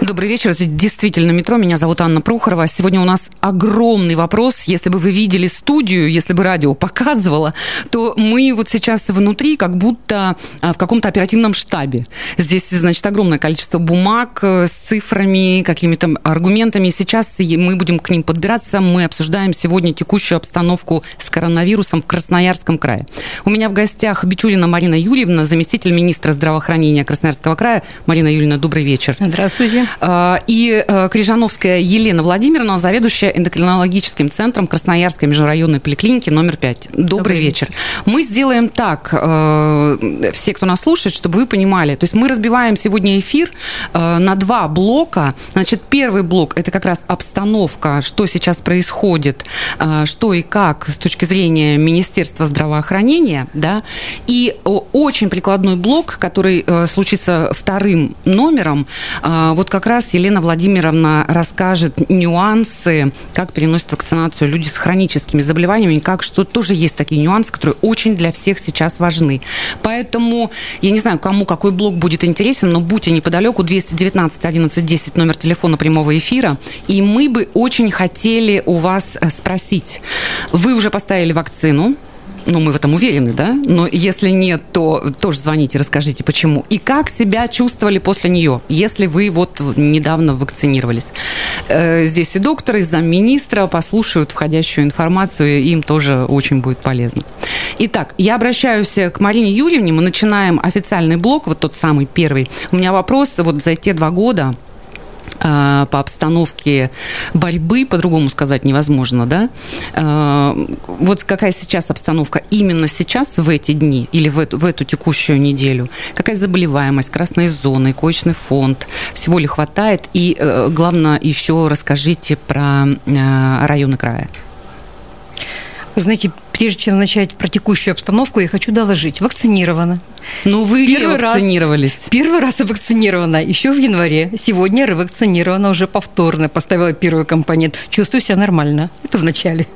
Добрый вечер. Это действительно метро. Меня зовут Анна Прохорова. Сегодня у нас огромный вопрос. Если бы вы видели студию, если бы радио показывало, то мы вот сейчас внутри как будто а, в каком-то оперативном штабе. Здесь, значит, огромное количество бумаг э, с цифрами, какими-то аргументами. Сейчас мы будем к ним подбираться. Мы обсуждаем сегодня текущую обстановку с коронавирусом в Красноярском крае. У меня в гостях Бичулина Марина Юрьевна, заместитель министра здравоохранения Красноярского края. Марина Юрьевна, добрый вечер. Здравствуйте. А, и э, Крижановская Елена Владимировна, заведующая эндокринологическим центром Красноярской межрайонной поликлиники номер 5. Добрый, Добрый вечер. Мы сделаем так, э, все, кто нас слушает, чтобы вы понимали. То есть мы разбиваем сегодня эфир э, на два блока. Значит, первый блок – это как раз обстановка, что сейчас происходит, что и как с точки зрения Министерства здравоохранения. Да? И очень прикладной блок, который случится вторым номером, вот как как раз Елена Владимировна расскажет нюансы, как переносят вакцинацию люди с хроническими заболеваниями, как что тоже есть такие нюансы, которые очень для всех сейчас важны. Поэтому, я не знаю, кому какой блок будет интересен, но будьте неподалеку, 219 11 10 номер телефона прямого эфира, и мы бы очень хотели у вас э, спросить, вы уже поставили вакцину, ну, мы в этом уверены, да? Но если нет, то тоже звоните, расскажите, почему. И как себя чувствовали после нее, если вы вот недавно вакцинировались. Э, здесь и доктор, и замминистра послушают входящую информацию, им тоже очень будет полезно. Итак, я обращаюсь к Марине Юрьевне, мы начинаем официальный блок, вот тот самый первый. У меня вопрос, вот за те два года, по обстановке борьбы, по-другому сказать невозможно, да? А, вот какая сейчас обстановка именно сейчас, в эти дни или в эту, в эту текущую неделю? Какая заболеваемость, красные зоны, коечный фонд? Всего ли хватает? И, э, главное, еще расскажите про э, районы края. Вы знаете, прежде чем начать про текущую обстановку, я хочу доложить. Вакцинирована. Ну, вы первый вакцинировались. Раз, первый раз вакцинирована еще в январе. Сегодня ревакцинирована уже повторно. Поставила первый компонент. Чувствую себя нормально. Это в начале.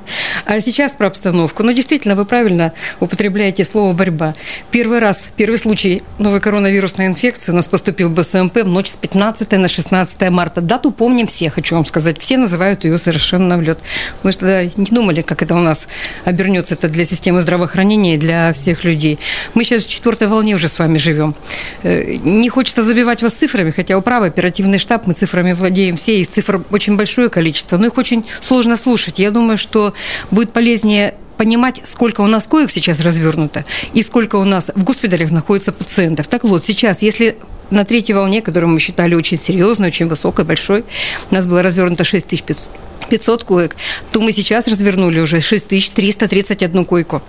А сейчас про обстановку. Ну, действительно, вы правильно употребляете слово «борьба». Первый раз, первый случай новой коронавирусной инфекции у нас поступил в БСМП в ночь с 15 на 16 марта. Дату помним все, хочу вам сказать. Все называют ее совершенно в лед. Мы же тогда не думали, как это у нас обернется это для системы здравоохранения и для всех людей. Мы сейчас в четвертой волне уже с вами живем. Э, не хочется забивать вас цифрами, хотя управа, оперативный штаб, мы цифрами владеем все, и цифр очень большое количество, но их очень сложно слушать. Я думаю, что будет полезнее понимать, сколько у нас коек сейчас развернуто и сколько у нас в госпиталях находится пациентов. Так вот, сейчас, если на третьей волне, которую мы считали очень серьезной, очень высокой, большой, у нас было развернуто 6500 500 коек, то мы сейчас развернули уже 6331 койку.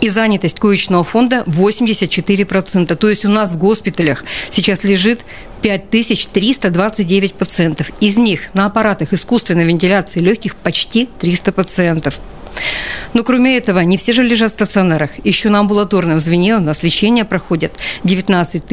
И занятость коечного фонда 84%. То есть у нас в госпиталях сейчас лежит 5329 пациентов. Из них на аппаратах искусственной вентиляции легких почти 300 пациентов. Но кроме этого, не все же лежат в стационарах. Еще на амбулаторном звене у нас лечение проходят 19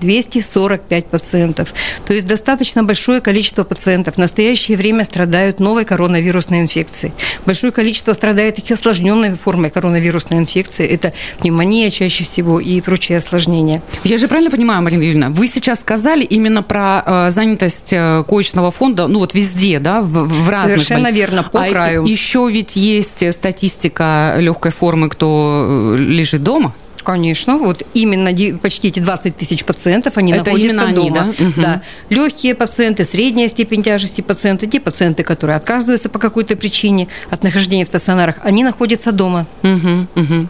245 пациентов. То есть достаточно большое количество пациентов в настоящее время страдают новой коронавирусной инфекцией. Большое количество страдает их осложненной формой коронавирусной инфекции. Это пневмония чаще всего и прочие осложнения. Я же правильно понимаю, Марина Юрьевна, вы сейчас сказали именно про э, занятость э, коечного фонда, ну вот везде, да, в, в разных... Совершенно верно, по а краю. Еще ведь есть статистика легкой формы, кто э, лежит дома? Конечно, вот именно почти эти 20 тысяч пациентов, они Это находятся дома. Они, да? Угу. да. Легкие пациенты, средняя степень тяжести пациенты, те пациенты, которые отказываются по какой-то причине от нахождения в стационарах, они находятся дома. Угу, угу.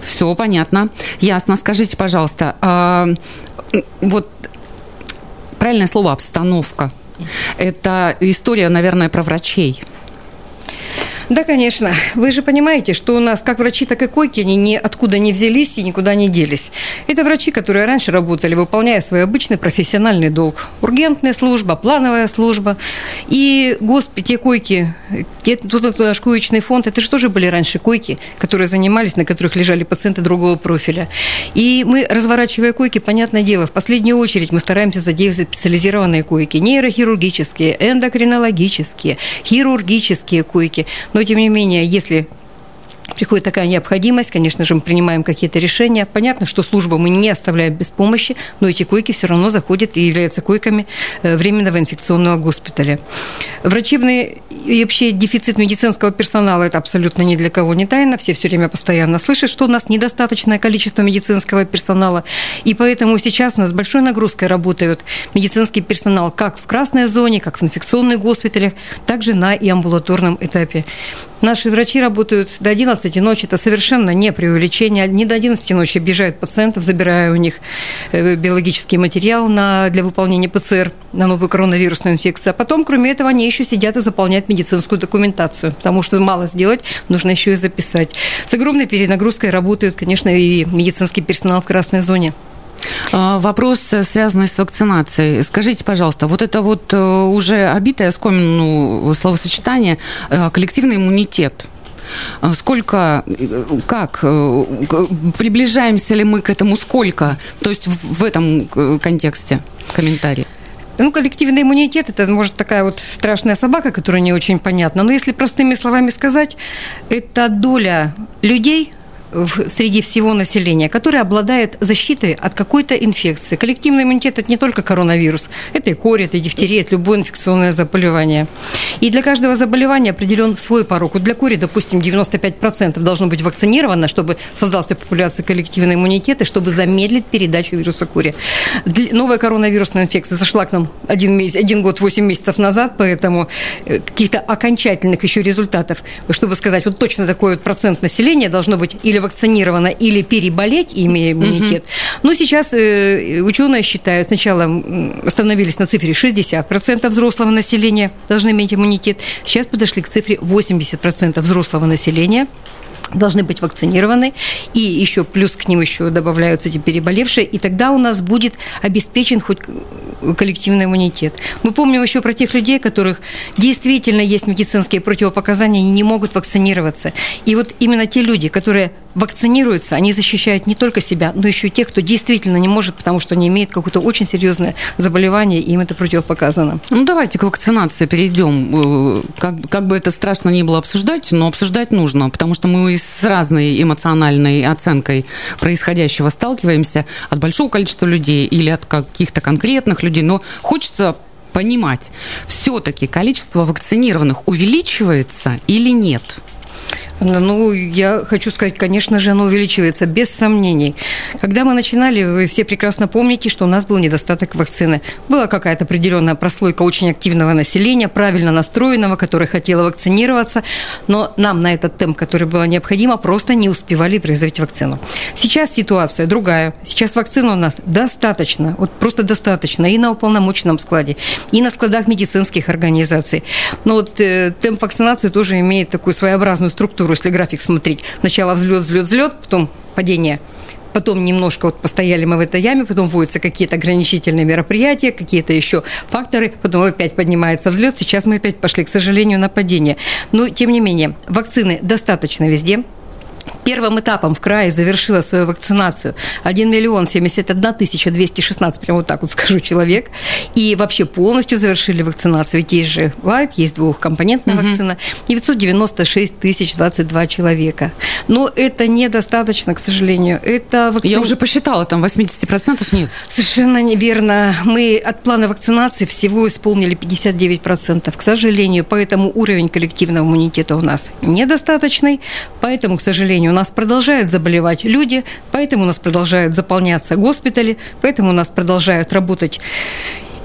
Все понятно. Ясно. Скажите, пожалуйста, а, вот правильное слово обстановка. Это история, наверное, про врачей. Да, конечно. Вы же понимаете, что у нас как врачи, так и койки, они ни откуда не взялись и никуда не делись. Это врачи, которые раньше работали, выполняя свой обычный профессиональный долг. Ургентная служба, плановая служба. И госпиталь, те койки, тут наш коечный фонд, это же тоже были раньше койки, которые занимались, на которых лежали пациенты другого профиля. И мы, разворачивая койки, понятное дело, в последнюю очередь мы стараемся задействовать специализированные койки, нейрохирургические, эндокринологические, хирургические койки. Но, тем не менее, если приходит такая необходимость, конечно же, мы принимаем какие-то решения. Понятно, что службу мы не оставляем без помощи, но эти койки все равно заходят и являются койками э, временного инфекционного госпиталя. Врачебный и вообще дефицит медицинского персонала – это абсолютно ни для кого не тайна. Все все время постоянно слышат, что у нас недостаточное количество медицинского персонала. И поэтому сейчас у нас большой нагрузкой работают медицинский персонал как в красной зоне, как в инфекционных госпиталях, также на и амбулаторном этапе. Наши врачи работают до 11 ночи, это совершенно не преувеличение. Не до 11 ночи объезжают пациентов, забирая у них э, биологический материал на, для выполнения ПЦР на новую коронавирусную инфекцию. А потом, кроме этого, они еще сидят и заполняют медицинскую документацию, потому что мало сделать, нужно еще и записать. С огромной перенагрузкой работают, конечно, и медицинский персонал в красной зоне. А, вопрос, э, связанный с вакцинацией. Скажите, пожалуйста, вот это вот э, уже обитое скомину словосочетание э, коллективный иммунитет. Сколько, как, приближаемся ли мы к этому, сколько? То есть в этом контексте комментарий. Ну, коллективный иммунитет – это, может, такая вот страшная собака, которая не очень понятна. Но если простыми словами сказать, это доля людей, в, среди всего населения, который обладает защитой от какой-то инфекции. Коллективный иммунитет – это не только коронавирус, это и кори, это и дифтерия, это любое инфекционное заболевание. И для каждого заболевания определен свой порог. Вот для кори, допустим, 95% должно быть вакцинировано, чтобы создался популяция коллективного иммунитета, чтобы замедлить передачу вируса кори. Новая коронавирусная инфекция зашла к нам один, месяц, один год, 8 месяцев назад, поэтому э, каких-то окончательных еще результатов, чтобы сказать, вот точно такой вот процент населения должно быть или вакцинирована или переболеть, имея иммунитет. Но сейчас э, ученые считают, сначала остановились на цифре 60% взрослого населения должны иметь иммунитет, сейчас подошли к цифре 80% взрослого населения должны быть вакцинированы, и еще плюс к ним еще добавляются эти переболевшие, и тогда у нас будет обеспечен хоть коллективный иммунитет. Мы помним еще про тех людей, которых действительно есть медицинские противопоказания, они не могут вакцинироваться. И вот именно те люди, которые вакцинируются, они защищают не только себя, но еще и тех, кто действительно не может, потому что они имеют какое-то очень серьезное заболевание, и им это противопоказано. Ну, давайте к вакцинации перейдем. Э, как, как бы это страшно не было обсуждать, но обсуждать нужно, потому что мы с разной эмоциональной оценкой происходящего сталкиваемся от большого количества людей или от каких-то конкретных людей, но хочется понимать, все-таки количество вакцинированных увеличивается или нет? Ну, я хочу сказать, конечно же, оно увеличивается, без сомнений. Когда мы начинали, вы все прекрасно помните, что у нас был недостаток вакцины. Была какая-то определенная прослойка очень активного населения, правильно настроенного, которое хотело вакцинироваться, но нам на этот темп, который было необходимо, просто не успевали производить вакцину. Сейчас ситуация другая. Сейчас вакцины у нас достаточно, вот просто достаточно и на уполномоченном складе, и на складах медицинских организаций. Но вот э, темп вакцинации тоже имеет такую своеобразную структуру структуру, если график смотреть, сначала взлет, взлет, взлет, потом падение, потом немножко вот постояли мы в этой яме, потом вводятся какие-то ограничительные мероприятия, какие-то еще факторы, потом опять поднимается взлет, сейчас мы опять пошли, к сожалению, на падение. Но, тем не менее, вакцины достаточно везде, Первым этапом в крае завершила свою вакцинацию 1 миллион 71 тысяча 216, прямо вот так вот скажу, человек. И вообще полностью завершили вакцинацию. Ведь есть же лайт, есть двухкомпонентная угу. вакцина. 996 тысяч 22 человека. Но это недостаточно, к сожалению. Это вакци... Я уже посчитала, там 80% нет. Совершенно неверно. Мы от плана вакцинации всего исполнили 59%. К сожалению, поэтому уровень коллективного иммунитета у нас недостаточный. Поэтому, к сожалению, сожалению, у нас продолжают заболевать люди, поэтому у нас продолжают заполняться госпитали, поэтому у нас продолжают работать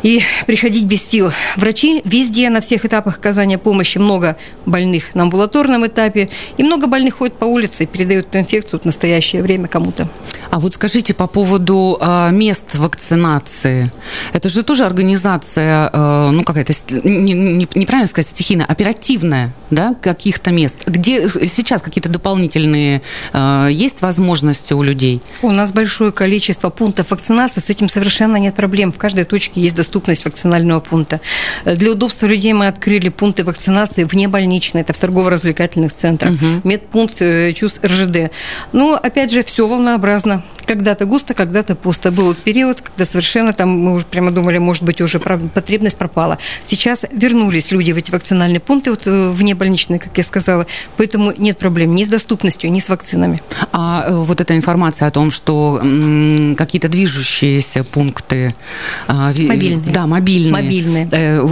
и приходить без сил. Врачи везде, на всех этапах оказания помощи, много больных на амбулаторном этапе, и много больных ходят по улице и передают эту инфекцию в настоящее время кому-то. А вот скажите по поводу э, мест вакцинации. Это же тоже организация, э, ну какая-то, не, не, неправильно сказать, стихийная, оперативная, да, каких-то мест. Где сейчас какие-то дополнительные э, есть возможности у людей? У нас большое количество пунктов вакцинации, с этим совершенно нет проблем. В каждой точке есть доступность вакцинального пункта. Для удобства людей мы открыли пункты вакцинации вне больничной, это в торгово-развлекательных центрах, угу. медпункт э, ЧУС РЖД. Ну, опять же, все волнообразно. Когда-то густо, когда-то пусто. Был период, когда совершенно там мы уже прямо думали, может быть, уже потребность пропала. Сейчас вернулись люди в эти вакцинальные пункты, вот э, вне больничной, как я сказала. Поэтому нет проблем ни с доступностью, ни с вакцинами. А э, вот эта информация о том, что какие-то движущиеся пункты... А, мобильные. Да, мобильные. Мобильные.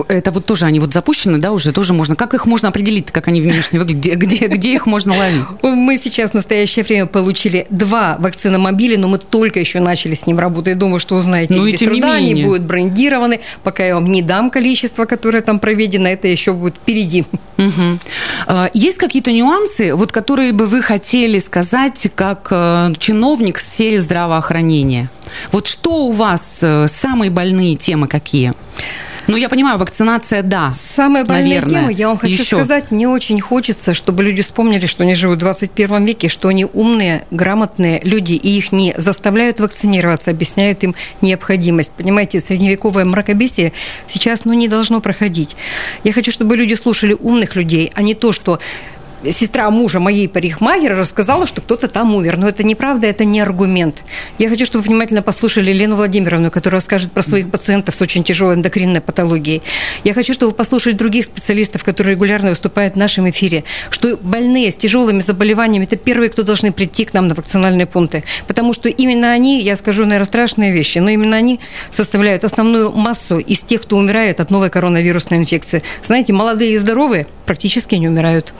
Это вот тоже они вот запущены, да, уже тоже можно. Как их можно определить, как они внешне выглядят? Где, где, где их можно ловить? Мы сейчас в настоящее время получили два вакциномобиля, но мы только еще начали с ним работать. Думаю, что узнаете ну, без труда, они будут брендированы. Пока я вам не дам количество, которое там проведено, это еще будет впереди. Угу. Есть какие-то нюансы, вот, которые бы вы хотели сказать как э, чиновник в сфере здравоохранения? Вот что у вас э, самые больные темы какие? Ну, я понимаю, вакцинация, да. Самая больная наверное. тема, я вам хочу Еще. сказать, мне очень хочется, чтобы люди вспомнили, что они живут в 21 веке, что они умные, грамотные люди, и их не заставляют вакцинироваться, объясняют им необходимость. Понимаете, средневековое мракобесие сейчас ну, не должно проходить. Я хочу, чтобы люди слушали умных людей, а не то, что сестра мужа моей парикмахера рассказала, что кто-то там умер. Но это неправда, это не аргумент. Я хочу, чтобы вы внимательно послушали Лену Владимировну, которая расскажет про своих пациентов с очень тяжелой эндокринной патологией. Я хочу, чтобы вы послушали других специалистов, которые регулярно выступают в нашем эфире, что больные с тяжелыми заболеваниями – это первые, кто должны прийти к нам на вакцинальные пункты. Потому что именно они, я скажу, наверное, страшные вещи, но именно они составляют основную массу из тех, кто умирает от новой коронавирусной инфекции. Знаете, молодые и здоровые практически не умирают.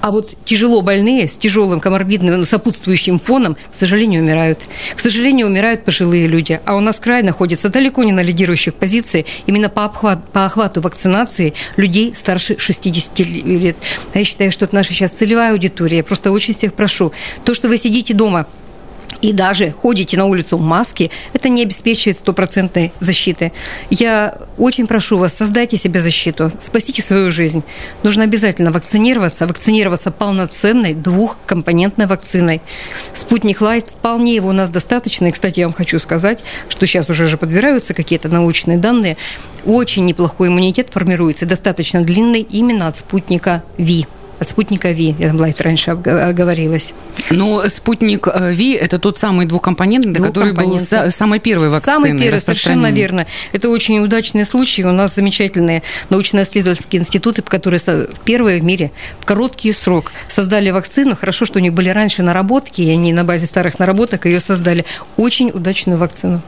А вот тяжело больные с тяжелым коморбидным ну, сопутствующим фоном, к сожалению, умирают. К сожалению, умирают пожилые люди. А у нас край находится далеко не на лидирующих позициях именно по, обхват, по охвату вакцинации людей старше 60 лет. Я считаю, что это наша сейчас целевая аудитория. Я просто очень всех прошу. То, что вы сидите дома, и даже ходите на улицу в маске, это не обеспечивает стопроцентной защиты. Я очень прошу вас, создайте себе защиту, спасите свою жизнь. Нужно обязательно вакцинироваться, вакцинироваться полноценной двухкомпонентной вакциной. Спутник Лайт, вполне его у нас достаточно. И, кстати, я вам хочу сказать, что сейчас уже же подбираются какие-то научные данные. Очень неплохой иммунитет формируется, достаточно длинный именно от спутника ВИ от спутника Ви. Я там это раньше оговорилась. Но спутник э, Ви – это тот самый двухкомпонентный, который был самой первой вакциной. Самый первый, совершенно верно. Это очень удачный случай. У нас замечательные научно-исследовательские институты, которые первые в мире в короткий срок создали вакцину. Хорошо, что у них были раньше наработки, и они на базе старых наработок ее создали. Очень удачную вакцину.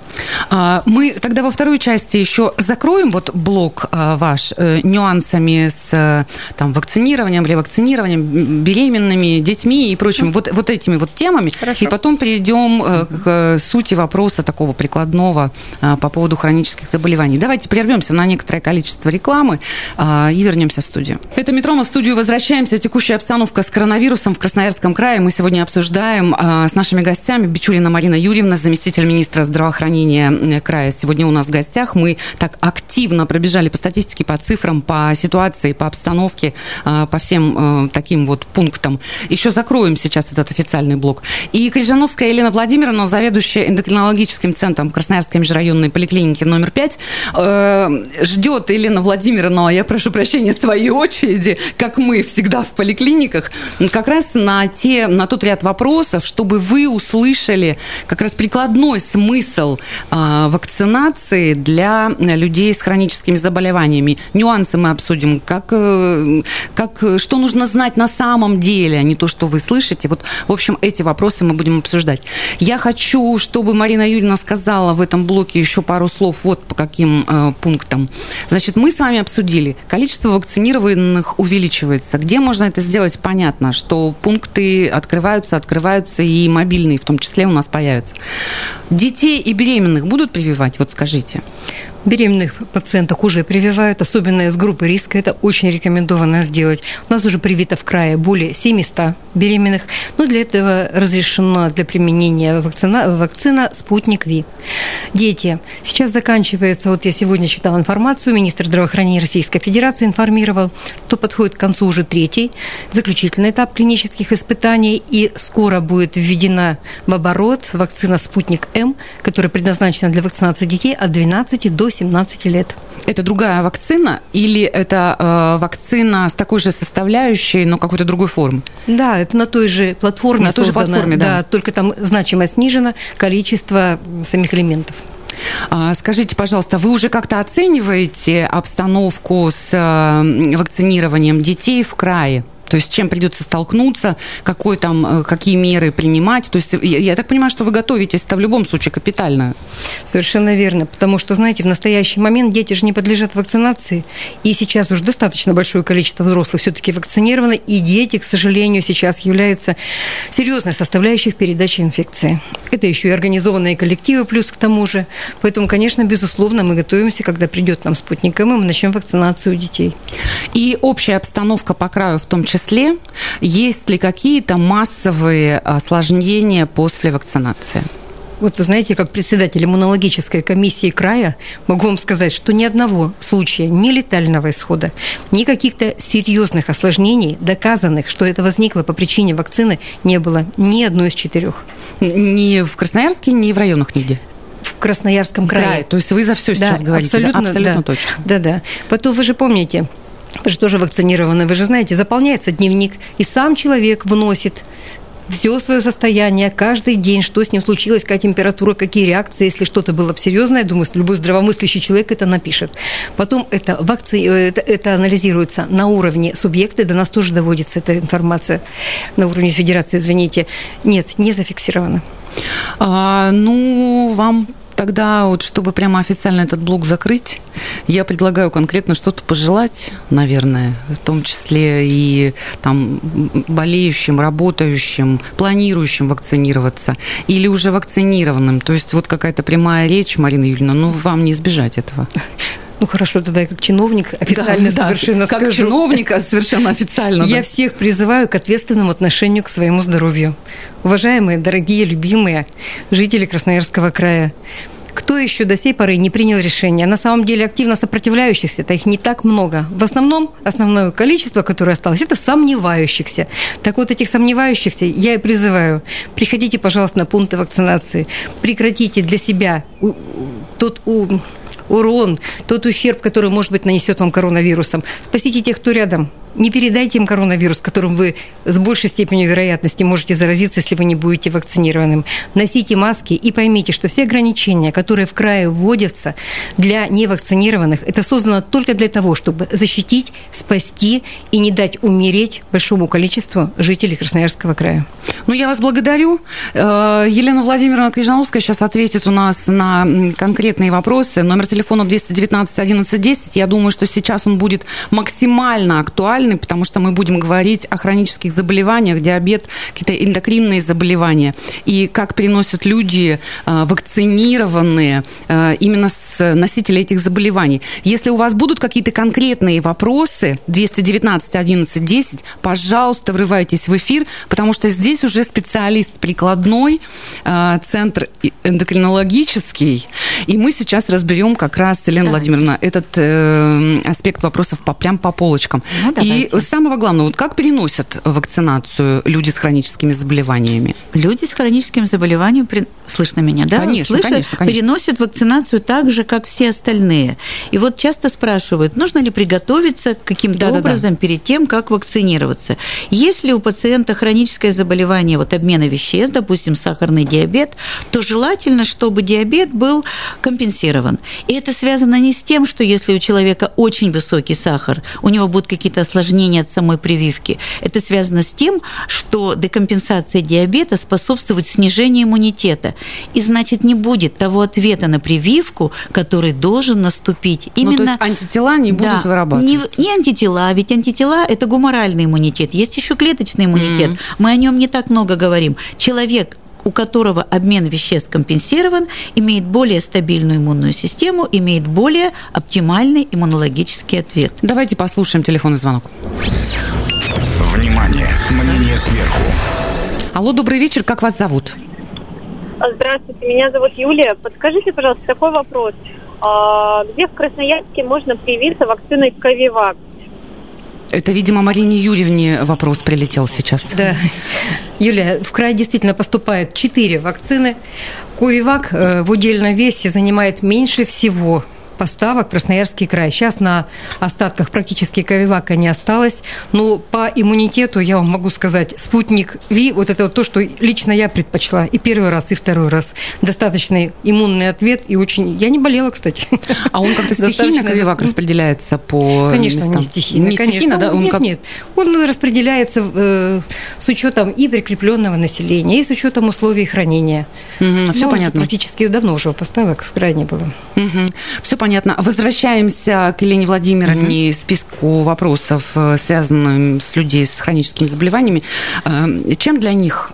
А, мы тогда во второй части еще закроем вот блок а, ваш э, нюансами с э, там, вакцинированием, ревакцинированием вакцинированием, беременными, детьми и прочим, вот, вот этими вот темами. Хорошо. И потом перейдем э, к сути вопроса такого прикладного э, по поводу хронических заболеваний. Давайте прервемся на некоторое количество рекламы э, и вернемся в студию. Это метро, мы в студию возвращаемся. Текущая обстановка с коронавирусом в Красноярском крае мы сегодня обсуждаем с нашими гостями. Бичулина Марина Юрьевна, заместитель министра здравоохранения края. Сегодня у нас в гостях. Мы так активно пробежали по статистике, по цифрам, по ситуации, по обстановке, по всем Э, таким вот пунктом. Еще закроем сейчас этот официальный блок. И Крижановская Елена Владимировна, заведующая эндокринологическим центром Красноярской межрайонной поликлиники номер 5, э, ждет Елена Владимировна, я прошу прощения, своей очереди, как мы всегда в поликлиниках, как раз на, те, на тот ряд вопросов, чтобы вы услышали как раз прикладной смысл э, вакцинации для людей с хроническими заболеваниями. Нюансы мы обсудим, как, как, что нужно нужно знать на самом деле, а не то, что вы слышите. Вот, в общем, эти вопросы мы будем обсуждать. Я хочу, чтобы Марина Юрьевна сказала в этом блоке еще пару слов вот по каким э, пунктам. Значит, мы с вами обсудили, количество вакцинированных увеличивается. Где можно это сделать? Понятно, что пункты открываются, открываются, и мобильные в том числе у нас появятся. Детей и беременных будут прививать? Вот скажите. Беременных пациенток уже прививают, особенно из группы риска. Это очень рекомендовано сделать. У нас уже привито в крае более 700 беременных. Но для этого разрешено для применения вакцина, вакцина «Спутник Ви». Дети. Сейчас заканчивается, вот я сегодня читала информацию, министр здравоохранения Российской Федерации информировал, что подходит к концу уже третий, заключительный этап клинических испытаний, и скоро будет введена в оборот вакцина «Спутник М», которая предназначена для вакцинации детей от 12 до 17 лет. Это другая вакцина или это э, вакцина с такой же составляющей, но какой-то другой формы? Да, это на той же платформе на той же платформе, да. да. Только там значимо снижено количество самих элементов. А, скажите, пожалуйста, вы уже как-то оцениваете обстановку с э, вакцинированием детей в крае? То есть с чем придется столкнуться, какой там, э, какие меры принимать. То есть я, я так понимаю, что вы готовитесь это в любом случае капитально. Совершенно верно, потому что, знаете, в настоящий момент дети же не подлежат вакцинации, и сейчас уже достаточно большое количество взрослых все-таки вакцинированы, и дети, к сожалению, сейчас являются серьезной составляющей в передаче инфекции. Это еще и организованные коллективы плюс к тому же. Поэтому, конечно, безусловно, мы готовимся, когда придет нам спутник ММ, мы начнем вакцинацию детей. И общая обстановка по краю в том числе числе, есть ли какие-то массовые осложнения после вакцинации? Вот вы знаете, как председатель иммунологической комиссии края, могу вам сказать, что ни одного случая ни летального исхода, ни каких-то серьезных осложнений, доказанных, что это возникло по причине вакцины, не было ни одной из четырех. Ни в Красноярске, ни в районах нигде? в Красноярском крае. крае. То есть вы за все сейчас да, говорите? Абсолютно, да? абсолютно да. точно. Да, да. Потом вы же помните, вы же тоже вакцинированы, вы же знаете, заполняется дневник, и сам человек вносит все свое состояние, каждый день, что с ним случилось, какая температура, какие реакции, если что-то было серьезное, думаю, любой здравомыслящий человек это напишет. Потом это, вакци... Э, это, это анализируется на уровне субъекта, до нас тоже доводится эта информация, на уровне федерации, извините. Нет, не зафиксировано. А, ну, вам тогда вот, чтобы прямо официально этот блок закрыть, я предлагаю конкретно что-то пожелать, наверное, в том числе и там болеющим, работающим, планирующим вакцинироваться или уже вакцинированным. То есть вот какая-то прямая речь, Марина Юрьевна, ну вам не избежать этого. Ну хорошо, тогда я как чиновник официально да, совершенно да, Как скажу. чиновника совершенно официально. Я всех призываю к ответственному отношению к своему здоровью. Уважаемые, дорогие, любимые жители Красноярского края, кто еще до сей поры не принял решение? На самом деле активно сопротивляющихся, это их не так много. В основном основное количество, которое осталось, это сомневающихся. Так вот, этих сомневающихся я и призываю. Приходите, пожалуйста, на пункты вакцинации. Прекратите для себя тот урон, тот ущерб, который, может быть, нанесет вам коронавирусом. Спасите тех, кто рядом. Не передайте им коронавирус, которым вы с большей степенью вероятности можете заразиться, если вы не будете вакцинированным. Носите маски и поймите, что все ограничения, которые в крае вводятся для невакцинированных, это создано только для того, чтобы защитить, спасти и не дать умереть большому количеству жителей Красноярского края. Ну, я вас благодарю. Э, Елена Владимировна Крижановская сейчас ответит у нас на конкретные вопросы. Номер телефона 219 11 10. Я думаю, что сейчас он будет максимально актуален актуальны, потому что мы будем говорить о хронических заболеваниях, диабет, какие-то эндокринные заболевания, и как переносят люди э, вакцинированные э, именно с носителей этих заболеваний. Если у вас будут какие-то конкретные вопросы, 219 11 10, пожалуйста, врывайтесь в эфир, потому что здесь уже специалист прикладной, э, центр эндокринологический, и мы сейчас разберем как раз, Елена Давайте. Владимировна, этот аспект вопросов по, прям по полочкам. Ну, и и самого главного, вот как переносят вакцинацию люди с хроническими заболеваниями? Люди с хроническим заболеванием, слышно меня, да? Конечно, Слышат, конечно, конечно. Переносят вакцинацию так же, как все остальные. И вот часто спрашивают, нужно ли приготовиться каким-то да, образом да, да. перед тем, как вакцинироваться. Если у пациента хроническое заболевание, вот обмена веществ, допустим, сахарный диабет, то желательно, чтобы диабет был компенсирован. И это связано не с тем, что если у человека очень высокий сахар, у него будут какие-то осложнения, осложнения от самой прививки. Это связано с тем, что декомпенсация диабета способствует снижению иммунитета. И значит, не будет того ответа на прививку, который должен наступить. Именно... Ну, то есть антитела не будут да, вырабатываться? Не, не антитела, ведь антитела – это гуморальный иммунитет. Есть еще клеточный иммунитет. Mm-hmm. Мы о нем не так много говорим. Человек у которого обмен веществ компенсирован, имеет более стабильную иммунную систему, имеет более оптимальный иммунологический ответ. Давайте послушаем телефонный звонок. Внимание! Мнение сверху. Алло, добрый вечер. Как вас зовут? Здравствуйте, меня зовут Юлия. Подскажите, пожалуйста, такой вопрос. А, где в Красноярске можно привиться вакциной Ковивак? Это, видимо, Марине Юрьевне вопрос прилетел сейчас. Да. Юлия, в край действительно поступает 4 вакцины. Куевак э, в удельном весе занимает меньше всего поставок Красноярский край. Сейчас на остатках практически Ковивака не осталось. Но по иммунитету я вам могу сказать, спутник Ви, вот это вот то, что лично я предпочла и первый раз, и второй раз. Достаточный иммунный ответ и очень... Я не болела, кстати. А он как-то стихийно Ковивак распределяется по Конечно, местам? не стихийно. Не конечно. стихийно, да? Он нет, как... нет. Он распределяется э, с учетом и прикрепленного населения, и с учетом условий хранения. Угу, все понятно. Практически давно уже поставок в край не было. Угу. Все понятно. Возвращаемся к Елене Владимировне mm списку вопросов, э, связанных с людьми с хроническими заболеваниями. Э, чем для них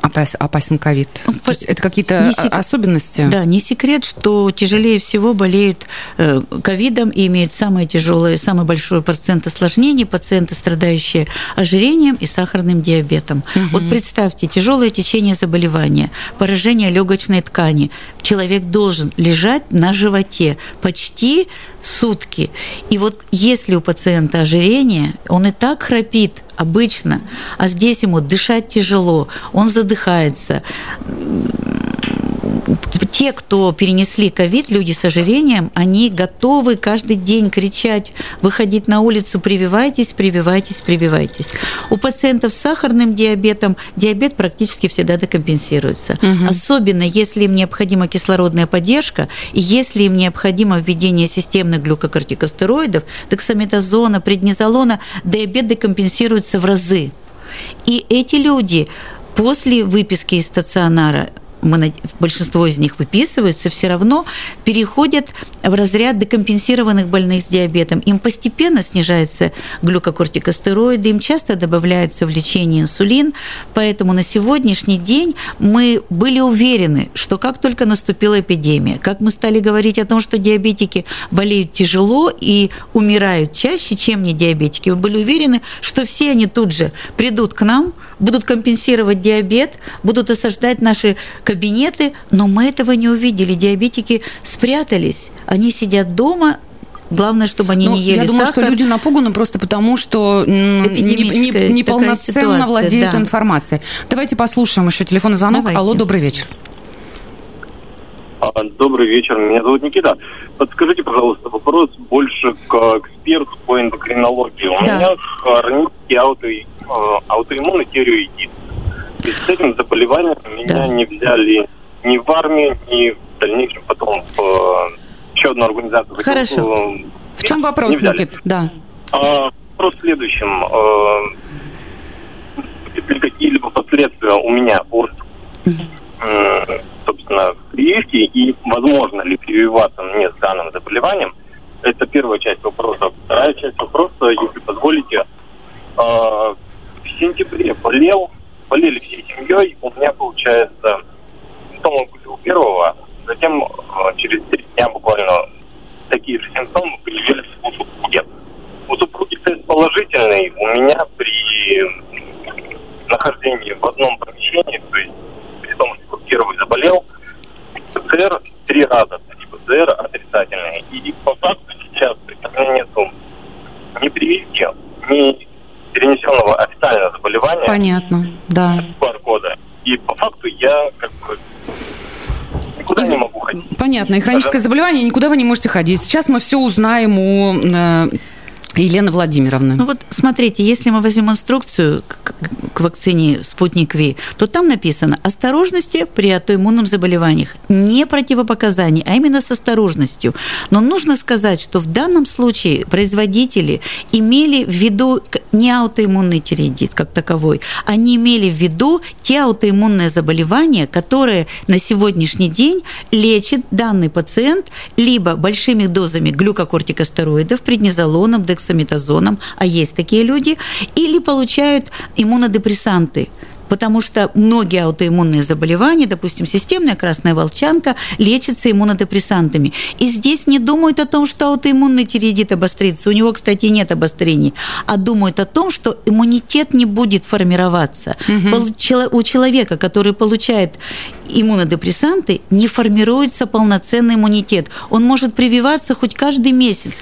опасен ковид? Ну, это какие-то сек... особенности? Да, не секрет, что тяжелее всего болеют э, ковидом и имеют самое тяжелое, самый большой процент осложнений пациенты, страдающие ожирением и сахарным диабетом. Угу. Вот представьте, тяжелое течение заболевания, поражение легочной ткани. Человек должен лежать на животе почти сутки. И вот если у пациента ожирение, он и так храпит, обычно, а здесь ему дышать тяжело, он задыхается те, кто перенесли ковид, люди с ожирением, они готовы каждый день кричать, выходить на улицу, прививайтесь, прививайтесь, прививайтесь. У пациентов с сахарным диабетом диабет практически всегда декомпенсируется. Угу. Особенно, если им необходима кислородная поддержка, и если им необходимо введение системных глюкокортикостероидов, дексаметазона, преднизолона, диабет декомпенсируется в разы. И эти люди после выписки из стационара мы, большинство из них выписываются, все равно переходят в разряд декомпенсированных больных с диабетом. Им постепенно снижается глюкокортикостероиды, им часто добавляется в лечение инсулин, поэтому на сегодняшний день мы были уверены, что как только наступила эпидемия, как мы стали говорить о том, что диабетики болеют тяжело и умирают чаще, чем не диабетики, мы были уверены, что все они тут же придут к нам, будут компенсировать диабет, будут осаждать наши кабинеты, но мы этого не увидели. Диабетики спрятались, они сидят дома, Главное, чтобы они ну, не ели Я думаю, сахар. что люди напуганы просто потому, что неполноценно не, не владеют да. информацией. Давайте послушаем еще телефонный звонок. Давайте. Алло, добрый вечер. А, добрый вечер, меня зовут Никита. Подскажите, пожалуйста, вопрос больше к эксперту по эндокринологии. У да. меня хронический ауто, э, аутоиммунный тиреоидит. С этим заболеванием меня да. не взяли ни в армию, ни в дальнейшем потом в э, еще одну организацию. Хорошо. Э, в чем вопрос, Никит? Да. А, вопрос в следующем. Будет ли какие-либо последствия у меня от, собственно, прививки и возможно ли прививаться мне с данным заболеванием? Это первая часть вопроса. Вторая часть вопроса, если позволите, в сентябре болел болели всей семьей. У меня, получается, симптомы были у первого, затем э, через три дня буквально такие же симптомы появились у супруги. У супруги тест положительный, у меня при нахождении в одном помещении, то есть при том, что первый заболел, ПЦР три раза, ПЦР отрицательный. И по факту сейчас при мне нету ни прививки, ни перенесенного официального заболевания. Понятно, да. QR-кода. И по факту я как бы никуда не могу ходить. Понятно. И хроническое заболевание, никуда вы не можете ходить. Сейчас мы все узнаем у э, Елена Владимировна. Ну вот смотрите, если мы возьмем инструкцию к, вакцине «Спутник Ви», то там написано «осторожности при аутоиммунных заболеваниях». Не противопоказаний, а именно с осторожностью. Но нужно сказать, что в данном случае производители имели в виду не аутоиммунный тиреидит как таковой, они имели в виду те аутоиммунные заболевания, которые на сегодняшний день лечит данный пациент либо большими дозами глюкокортикостероидов, преднизолоном, дексаметазоном, а есть такие люди, или получают иммунодепрессанты, потому что многие аутоиммунные заболевания, допустим, системная красная волчанка, лечатся иммунодепрессантами. И здесь не думают о том, что аутоиммунный тиреидит обострится. У него, кстати, нет обострений, а думают о том, что иммунитет не будет формироваться. Угу. У человека, который получает иммунодепрессанты, не формируется полноценный иммунитет. Он может прививаться хоть каждый месяц.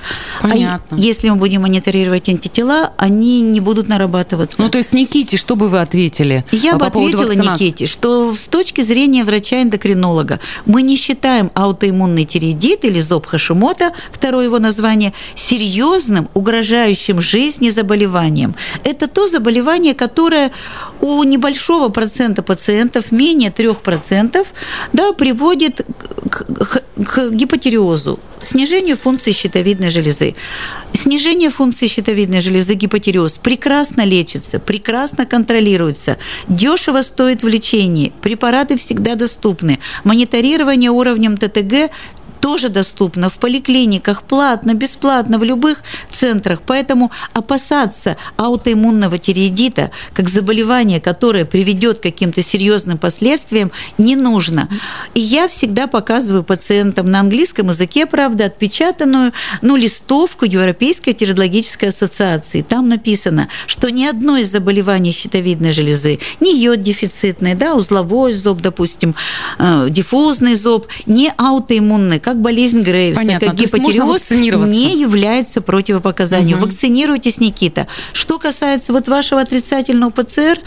Понятно. А если мы будем мониторировать антитела, они не будут нарабатываться. Ну, то есть, Никите, что бы вы ответили? Я а бы ответила Никите, что с точки зрения врача-эндокринолога мы не считаем аутоиммунный тиреидит или зоб Хашимота, второе его название, серьезным, угрожающим жизни заболеванием. Это то заболевание, которое у небольшого процента пациентов, менее 3%, да, приводит к, к, гипотериозу, снижению функции щитовидной железы. Снижение функции щитовидной железы, гипотериоз прекрасно лечится, прекрасно контролируется, дешево стоит в лечении, препараты всегда доступны, мониторирование уровнем ТТГ тоже доступно в поликлиниках, платно, бесплатно, в любых центрах. Поэтому опасаться аутоиммунного тиреидита как заболевания, которое приведет к каким-то серьезным последствиям, не нужно. И я всегда показываю пациентам на английском языке, правда, отпечатанную ну, листовку Европейской тиреологической ассоциации. Там написано, что ни одно из заболеваний щитовидной железы, ни йод дефицитный, да, узловой зоб, допустим, э, диффузный зоб, не аутоиммунный, как как болезнь Грейвса, Понятно. как гипотереоз не является противопоказанием. Угу. Вакцинируйтесь, Никита. Что касается вот вашего отрицательного ПЦР,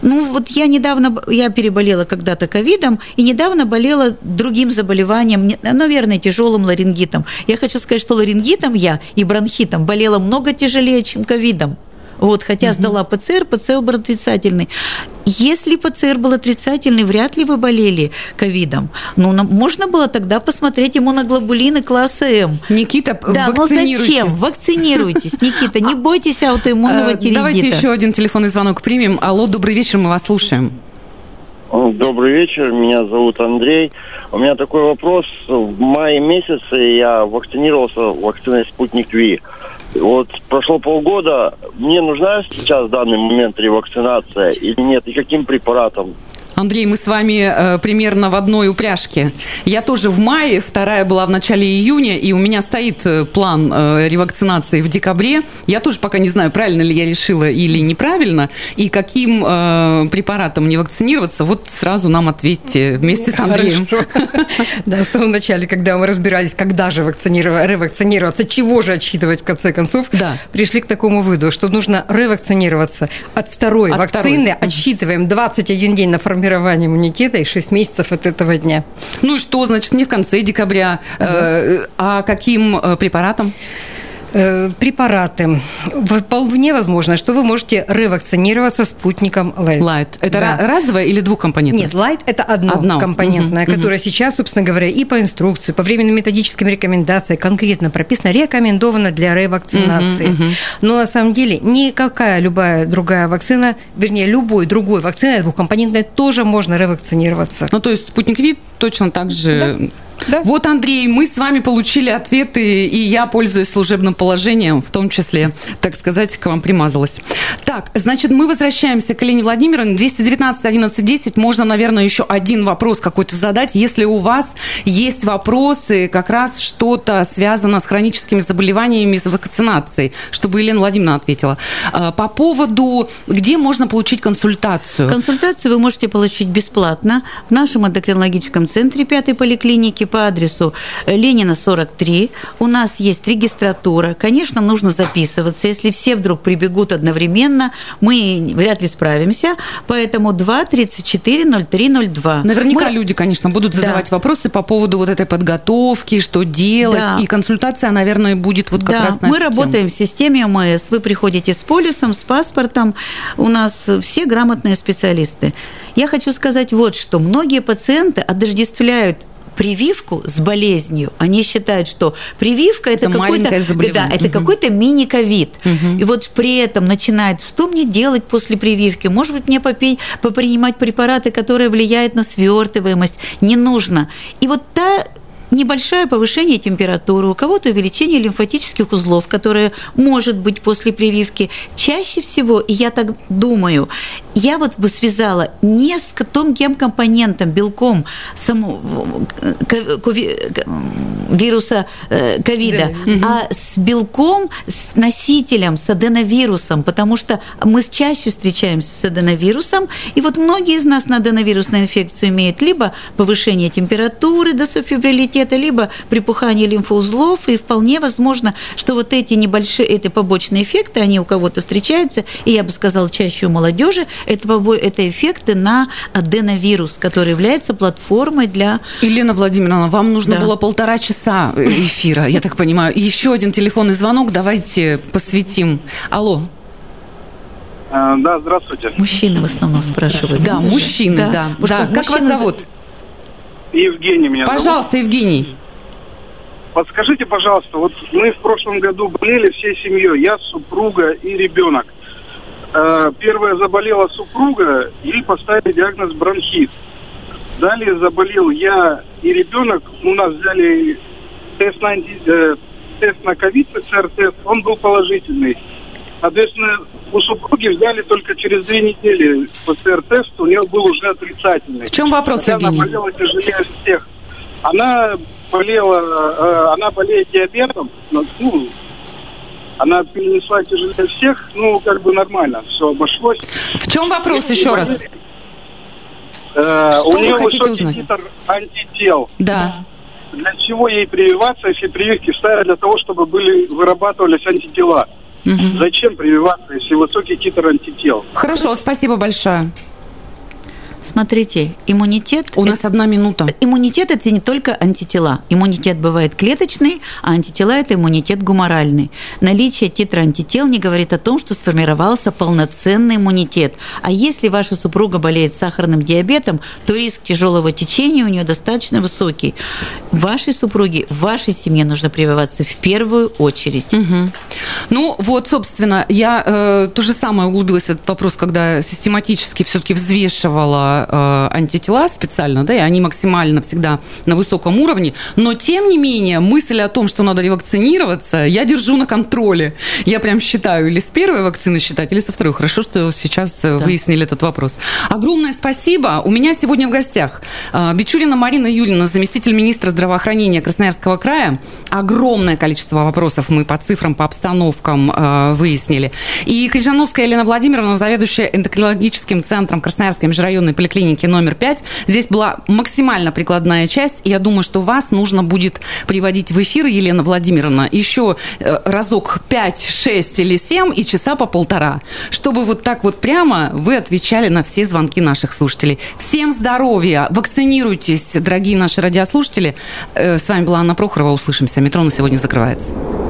ну вот я недавно, я переболела когда-то ковидом и недавно болела другим заболеванием, наверное, тяжелым ларингитом. Я хочу сказать, что ларингитом я и бронхитом болела много тяжелее, чем ковидом. Вот, хотя угу. сдала ПЦР, ПЦР был отрицательный. Если ПЦР был отрицательный, вряд ли вы болели ковидом. Ну, можно было тогда посмотреть иммуноглобулины класса М. Никита, да, но зачем? Вакцинируйтесь, Никита, не бойтесь аутоиммунного э, тиреидита. Давайте еще один телефонный звонок примем. Алло, добрый вечер, мы вас слушаем. Добрый вечер, меня зовут Андрей. У меня такой вопрос. В мае месяце я вакцинировался вакциной «Спутник Ви». Вот прошло полгода. Мне нужна сейчас в данный момент ревакцинация или нет? И каким препаратом? Андрей, мы с вами э, примерно в одной упряжке. Я тоже в мае, вторая была в начале июня, и у меня стоит э, план э, ревакцинации в декабре. Я тоже пока не знаю, правильно ли я решила или неправильно, и каким э, препаратом не вакцинироваться. Вот сразу нам ответьте вместе с Андреем. Да, в самом начале, когда мы разбирались, когда же ревакцинироваться, чего же отсчитывать в конце концов, пришли к такому выводу, что нужно ревакцинироваться от второй вакцины, отсчитываем 21 день на формирование формирования иммунитета и 6 месяцев от этого дня. Ну и что, значит, не в конце декабря, угу. а каким э, препаратом? Э, препараты. Вполне возможно, что вы можете ревакцинироваться спутником Light. Light. Это да. разовое или двухкомпонентное? Нет, Light – это одно, одно. компонентное, угу, которое угу. сейчас, собственно говоря, и по инструкции, по временным методическим рекомендациям конкретно прописано, рекомендовано для ревакцинации. Угу, угу. Но на самом деле никакая любая другая вакцина, вернее, любой другой вакцина двухкомпонентной тоже можно ревакцинироваться. Ну, то есть спутник ВИД точно так же... Да да. Вот, Андрей, мы с вами получили ответы, и я, пользуюсь служебным положением, в том числе, так сказать, к вам примазалась. Так, значит, мы возвращаемся к Елене Владимировне. 219 11 10. Можно, наверное, еще один вопрос какой-то задать. Если у вас есть вопросы, как раз что-то связано с хроническими заболеваниями, с вакцинацией, чтобы Елена Владимировна ответила. А, по поводу, где можно получить консультацию? Консультацию вы можете получить бесплатно в нашем эндокринологическом центре пятой поликлиники по адресу Ленина 43. У нас есть регистратура. Конечно, нужно записываться. Если все вдруг прибегут одновременно, мы вряд ли справимся. Поэтому 2 34 03 02. Наверняка мы... люди, конечно, будут задавать да. вопросы по поводу вот этой подготовки, что делать. Да. И консультация, наверное, будет вот как да. раз на Мы работаем тему. в системе ОМС. Вы приходите с полисом, с паспортом. У нас все грамотные специалисты. Я хочу сказать вот что. Многие пациенты отождествляют прививку с болезнью, они считают, что прививка это, это какой-то да, это угу. какой-то мини-ковид. Угу. И вот при этом начинает, что мне делать после прививки? Может быть, мне попить, попринимать препараты, которые влияют на свертываемость? Не нужно. И вот та небольшое повышение температуры, у кого-то увеличение лимфатических узлов, которое может быть после прививки. Чаще всего, и я так думаю, я вот бы связала не с тонким компонентом, белком самого вируса э, ковида, да. а с белком, с носителем, с аденовирусом, потому что мы чаще встречаемся с аденовирусом, и вот многие из нас на аденовирусную инфекцию имеют либо повышение температуры до субфибрилитета, либо припухание лимфоузлов, и вполне возможно, что вот эти небольшие, эти побочные эффекты, они у кого-то встречаются, и я бы сказала, чаще у молодежи, это, это эффекты на аденовирус, который является платформой для... Елена Владимировна, вам нужно да. было полтора часа эфира, я так понимаю. еще один телефонный звонок, давайте посвятим. Алло. А, да, здравствуйте. Мужчины в основном спрашивают. Да, мужчины, да. да. да. Как вас зовут? Евгений меня Пожалуйста, зовут. Евгений. Подскажите, пожалуйста, вот мы в прошлом году болели всей семьей, я, супруга и ребенок. Э, первая заболела супруга, ей поставили диагноз бронхит. Далее заболел я и ребенок. У нас взяли тест на, э, тест на ковид, ПЦР-тест, он был положительный. Соответственно, у супруги взяли только через две недели ПЦР-тест, у нее был уже отрицательный. В чем вопрос, Хотя Евгений? Она болела тяжелее всех. Она болела, э, она болеет диабетом, ну, она перенесла тяжелее всех, ну, как бы нормально, все обошлось. В чем вопрос и еще раз? Э, Что у нее высокий узнать? титр антител. Да. Для чего ей прививаться, если прививки ставят для того, чтобы были вырабатывались антитела? Угу. Зачем прививаться, если высокий титр антител? Хорошо, спасибо большое. Смотрите, иммунитет... У это, нас одна минута. Иммунитет – это не только антитела. Иммунитет бывает клеточный, а антитела – это иммунитет гуморальный. Наличие титра антител не говорит о том, что сформировался полноценный иммунитет. А если ваша супруга болеет сахарным диабетом, то риск тяжелого течения у нее достаточно высокий. Вашей супруге, вашей семье нужно прививаться в первую очередь. Угу. Ну вот, собственно, я э, то же самое углубилась в этот вопрос, когда систематически все-таки взвешивала э, антитела специально, да, и они максимально всегда на высоком уровне, но тем не менее мысль о том, что надо ревакцинироваться, я держу на контроле. Я прям считаю, или с первой вакцины считать, или со второй. Хорошо, что сейчас э, да. выяснили этот вопрос. Огромное спасибо. У меня сегодня в гостях э, Бичурина Марина Юрьевна, заместитель министра здравоохранения Красноярского края. Огромное количество вопросов мы по цифрам, по обстановкам выяснили. И Крижановская Елена Владимировна, заведующая эндокринологическим центром Красноярской межрайонной поликлиники номер 5. Здесь была максимально прикладная часть. Я думаю, что вас нужно будет приводить в эфир, Елена Владимировна, еще э, разок 5, 6 или 7 и часа по полтора, чтобы вот так вот прямо вы отвечали на все звонки наших слушателей. Всем здоровья, вакцинируйтесь, дорогие наши радиослушатели. Э, с вами была Анна Прохорова, услышимся. Метро на сегодня закрывается.